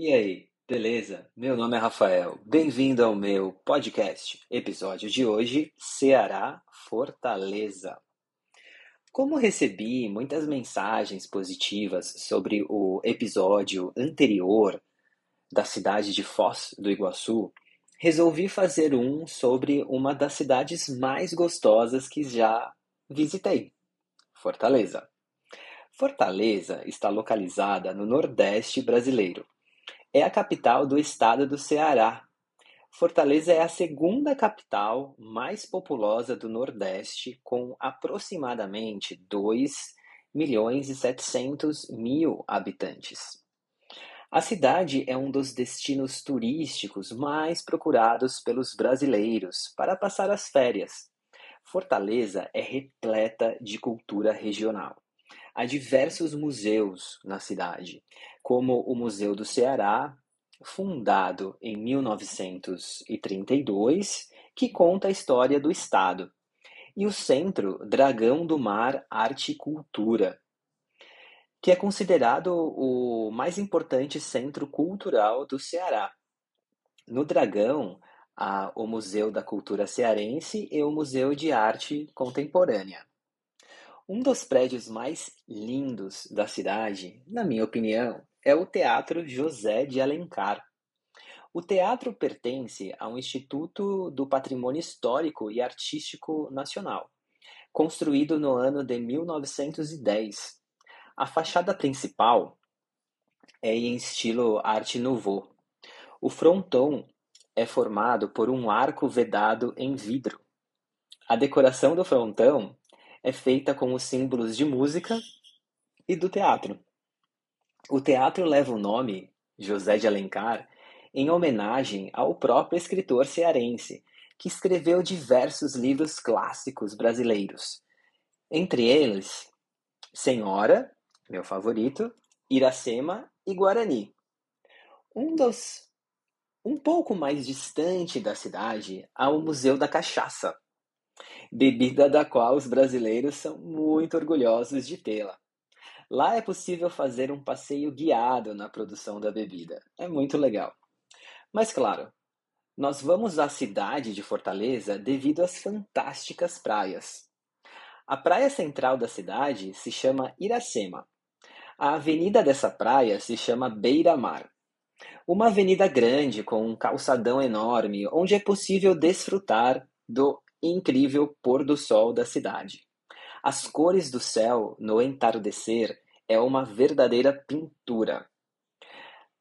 E aí, beleza? Meu nome é Rafael. Bem-vindo ao meu podcast. Episódio de hoje: Ceará, Fortaleza. Como recebi muitas mensagens positivas sobre o episódio anterior da cidade de Foz do Iguaçu, resolvi fazer um sobre uma das cidades mais gostosas que já visitei, Fortaleza. Fortaleza está localizada no Nordeste brasileiro. É a capital do estado do Ceará. Fortaleza é a segunda capital mais populosa do Nordeste, com aproximadamente 2 milhões e 700 mil habitantes. A cidade é um dos destinos turísticos mais procurados pelos brasileiros para passar as férias. Fortaleza é repleta de cultura regional. Há diversos museus na cidade, como o Museu do Ceará, fundado em 1932, que conta a história do estado, e o Centro Dragão do Mar Arte e Cultura, que é considerado o mais importante centro cultural do Ceará. No Dragão, há o Museu da Cultura Cearense e o Museu de Arte Contemporânea. Um dos prédios mais lindos da cidade, na minha opinião, é o Teatro José de Alencar. O teatro pertence ao Instituto do Patrimônio Histórico e Artístico Nacional, construído no ano de 1910 a fachada principal é em estilo Arte Nouveau. O fronton é formado por um arco vedado em vidro. A decoração do frontão é feita com os símbolos de música e do teatro. O teatro leva o nome José de Alencar em homenagem ao próprio escritor cearense, que escreveu diversos livros clássicos brasileiros. Entre eles, Senhora meu favorito, Iracema e Guarani. Um dos um pouco mais distante da cidade há o Museu da Cachaça, bebida da qual os brasileiros são muito orgulhosos de tê-la. Lá é possível fazer um passeio guiado na produção da bebida. É muito legal. Mas claro, nós vamos à cidade de Fortaleza devido às fantásticas praias. A praia central da cidade se chama Iracema a avenida dessa praia se chama Beira-Mar. Uma avenida grande com um calçadão enorme, onde é possível desfrutar do incrível pôr do sol da cidade. As cores do céu no entardecer é uma verdadeira pintura.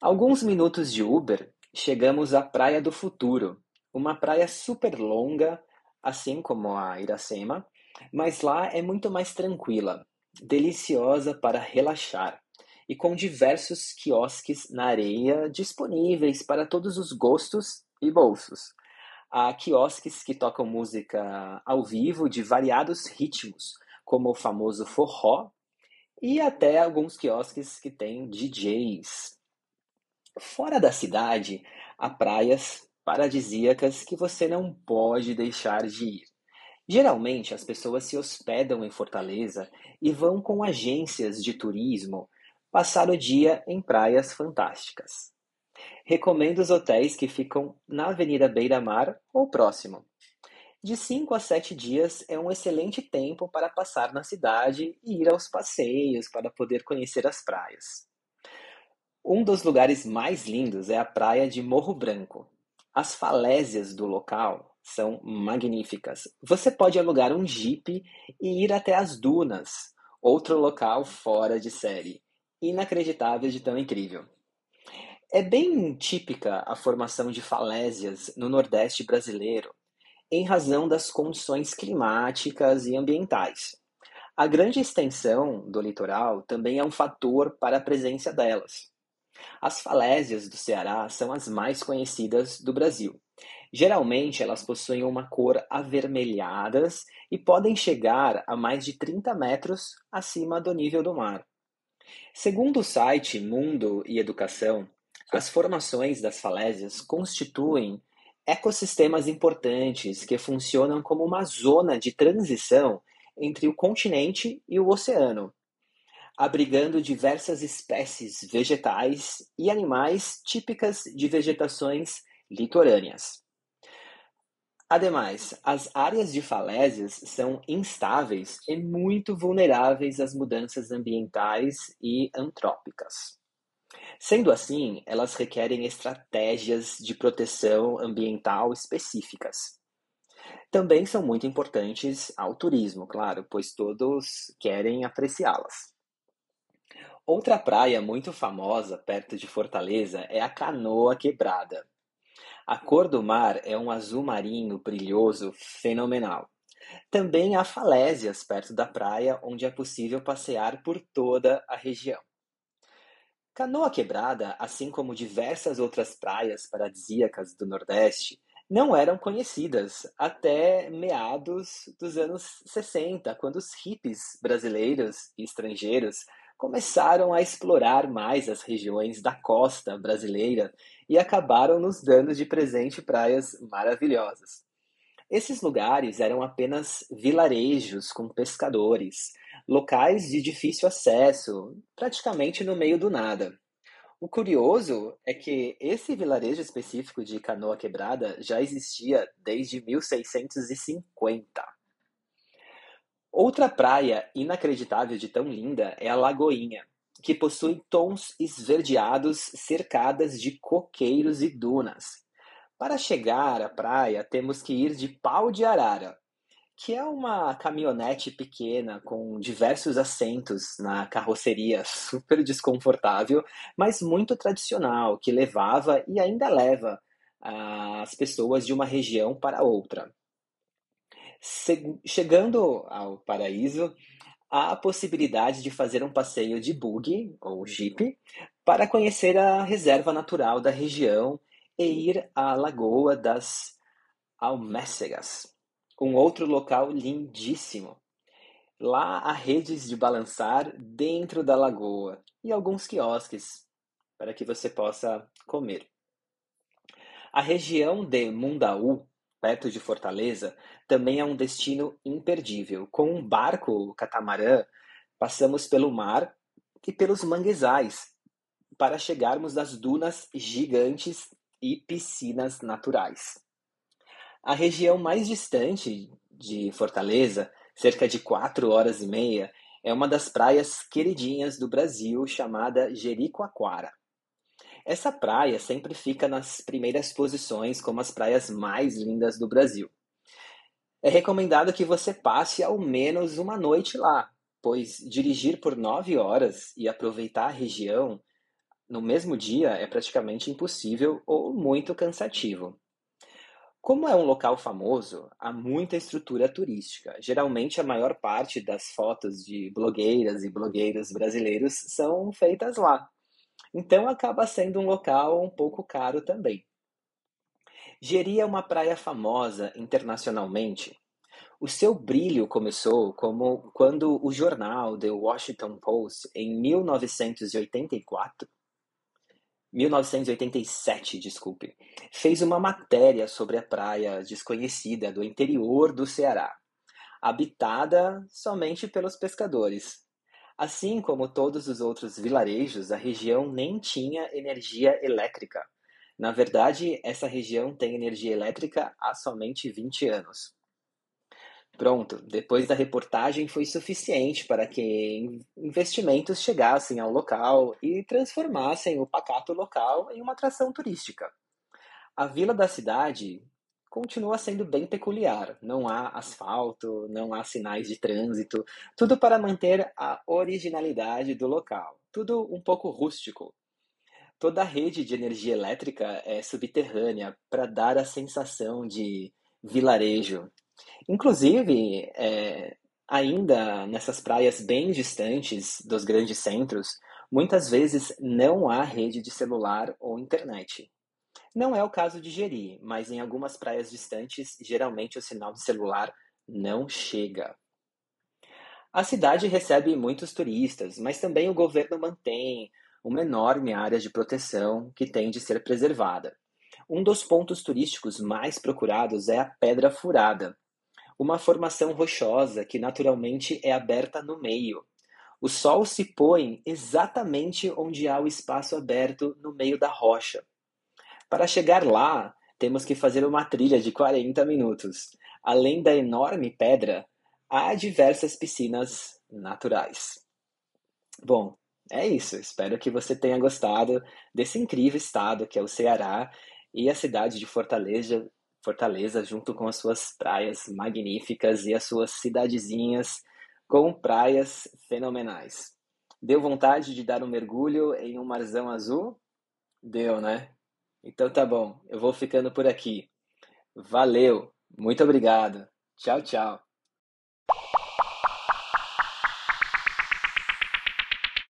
Alguns minutos de Uber, chegamos à Praia do Futuro, uma praia super longa, assim como a Iracema, mas lá é muito mais tranquila deliciosa para relaxar e com diversos quiosques na areia disponíveis para todos os gostos e bolsos. Há quiosques que tocam música ao vivo de variados ritmos, como o famoso forró, e até alguns quiosques que têm DJs. Fora da cidade, há praias paradisíacas que você não pode deixar de ir. Geralmente, as pessoas se hospedam em Fortaleza e vão com agências de turismo passar o dia em praias fantásticas. Recomendo os hotéis que ficam na Avenida Beira Mar ou próximo. De 5 a 7 dias é um excelente tempo para passar na cidade e ir aos passeios para poder conhecer as praias. Um dos lugares mais lindos é a praia de Morro Branco. As falésias do local são magníficas. Você pode alugar um Jeep e ir até as dunas, outro local fora de série. Inacreditável de tão incrível. É bem típica a formação de falésias no Nordeste brasileiro, em razão das condições climáticas e ambientais. A grande extensão do litoral também é um fator para a presença delas. As falésias do Ceará são as mais conhecidas do Brasil Geralmente, elas possuem uma cor avermelhadas e podem chegar a mais de 30 metros acima do nível do mar. Segundo o site Mundo e Educação, as formações das falésias constituem ecossistemas importantes que funcionam como uma zona de transição entre o continente e o oceano. abrigando diversas espécies vegetais e animais típicas de vegetações litorâneas. Ademais, as áreas de falésias são instáveis e muito vulneráveis às mudanças ambientais e antrópicas. Sendo assim, elas requerem estratégias de proteção ambiental específicas. Também são muito importantes ao turismo, claro, pois todos querem apreciá-las. Outra praia muito famosa perto de Fortaleza é a Canoa Quebrada, a cor do mar é um azul marinho brilhoso fenomenal. Também há falésias perto da praia, onde é possível passear por toda a região. Canoa Quebrada, assim como diversas outras praias paradisíacas do Nordeste, não eram conhecidas até meados dos anos 60, quando os hippies brasileiros e estrangeiros começaram a explorar mais as regiões da costa brasileira e acabaram nos dando de presente praias maravilhosas. Esses lugares eram apenas vilarejos com pescadores, locais de difícil acesso, praticamente no meio do nada. O curioso é que esse vilarejo específico de Canoa Quebrada já existia desde 1650. Outra praia inacreditável de tão linda é a Lagoinha, que possui tons esverdeados cercadas de coqueiros e dunas. Para chegar à praia, temos que ir de pau de arara, que é uma caminhonete pequena com diversos assentos na carroceria, super desconfortável, mas muito tradicional, que levava e ainda leva as pessoas de uma região para outra. Chegando ao paraíso, há a possibilidade de fazer um passeio de buggy ou jeep para conhecer a reserva natural da região e ir à Lagoa das Almécegas, um outro local lindíssimo. Lá há redes de balançar dentro da lagoa e alguns quiosques para que você possa comer. A região de Mundaú perto de Fortaleza, também é um destino imperdível. Com um barco catamarã, passamos pelo mar e pelos manguezais para chegarmos às dunas gigantes e piscinas naturais. A região mais distante de Fortaleza, cerca de quatro horas e meia, é uma das praias queridinhas do Brasil chamada Jericoacoara. Essa praia sempre fica nas primeiras posições como as praias mais lindas do Brasil. É recomendado que você passe ao menos uma noite lá, pois dirigir por nove horas e aproveitar a região no mesmo dia é praticamente impossível ou muito cansativo. Como é um local famoso, há muita estrutura turística. Geralmente, a maior parte das fotos de blogueiras e blogueiros brasileiros são feitas lá. Então acaba sendo um local um pouco caro também. Jeri é uma praia famosa internacionalmente. O seu brilho começou como quando o jornal The Washington Post, em 1984, 1987, desculpe, fez uma matéria sobre a praia desconhecida do interior do Ceará, habitada somente pelos pescadores. Assim como todos os outros vilarejos, a região nem tinha energia elétrica. Na verdade, essa região tem energia elétrica há somente 20 anos. Pronto, depois da reportagem foi suficiente para que investimentos chegassem ao local e transformassem o pacato local em uma atração turística. A vila da cidade continua sendo bem peculiar. Não há asfalto, não há sinais de trânsito, tudo para manter a originalidade do local, tudo um pouco rústico. Toda a rede de energia elétrica é subterrânea para dar a sensação de vilarejo. Inclusive, é, ainda nessas praias bem distantes dos grandes centros, muitas vezes não há rede de celular ou internet. Não é o caso de Jeri, mas em algumas praias distantes, geralmente o sinal de celular não chega. A cidade recebe muitos turistas, mas também o governo mantém uma enorme área de proteção que tem de ser preservada. Um dos pontos turísticos mais procurados é a Pedra Furada, uma formação rochosa que naturalmente é aberta no meio. O sol se põe exatamente onde há o espaço aberto no meio da rocha. Para chegar lá, temos que fazer uma trilha de 40 minutos. Além da enorme pedra, há diversas piscinas naturais. Bom, é isso. Espero que você tenha gostado desse incrível estado que é o Ceará e a cidade de Fortaleza, Fortaleza junto com as suas praias magníficas e as suas cidadezinhas com praias fenomenais. Deu vontade de dar um mergulho em um marzão azul? Deu, né? Então tá bom, eu vou ficando por aqui. Valeu, muito obrigado. Tchau, tchau.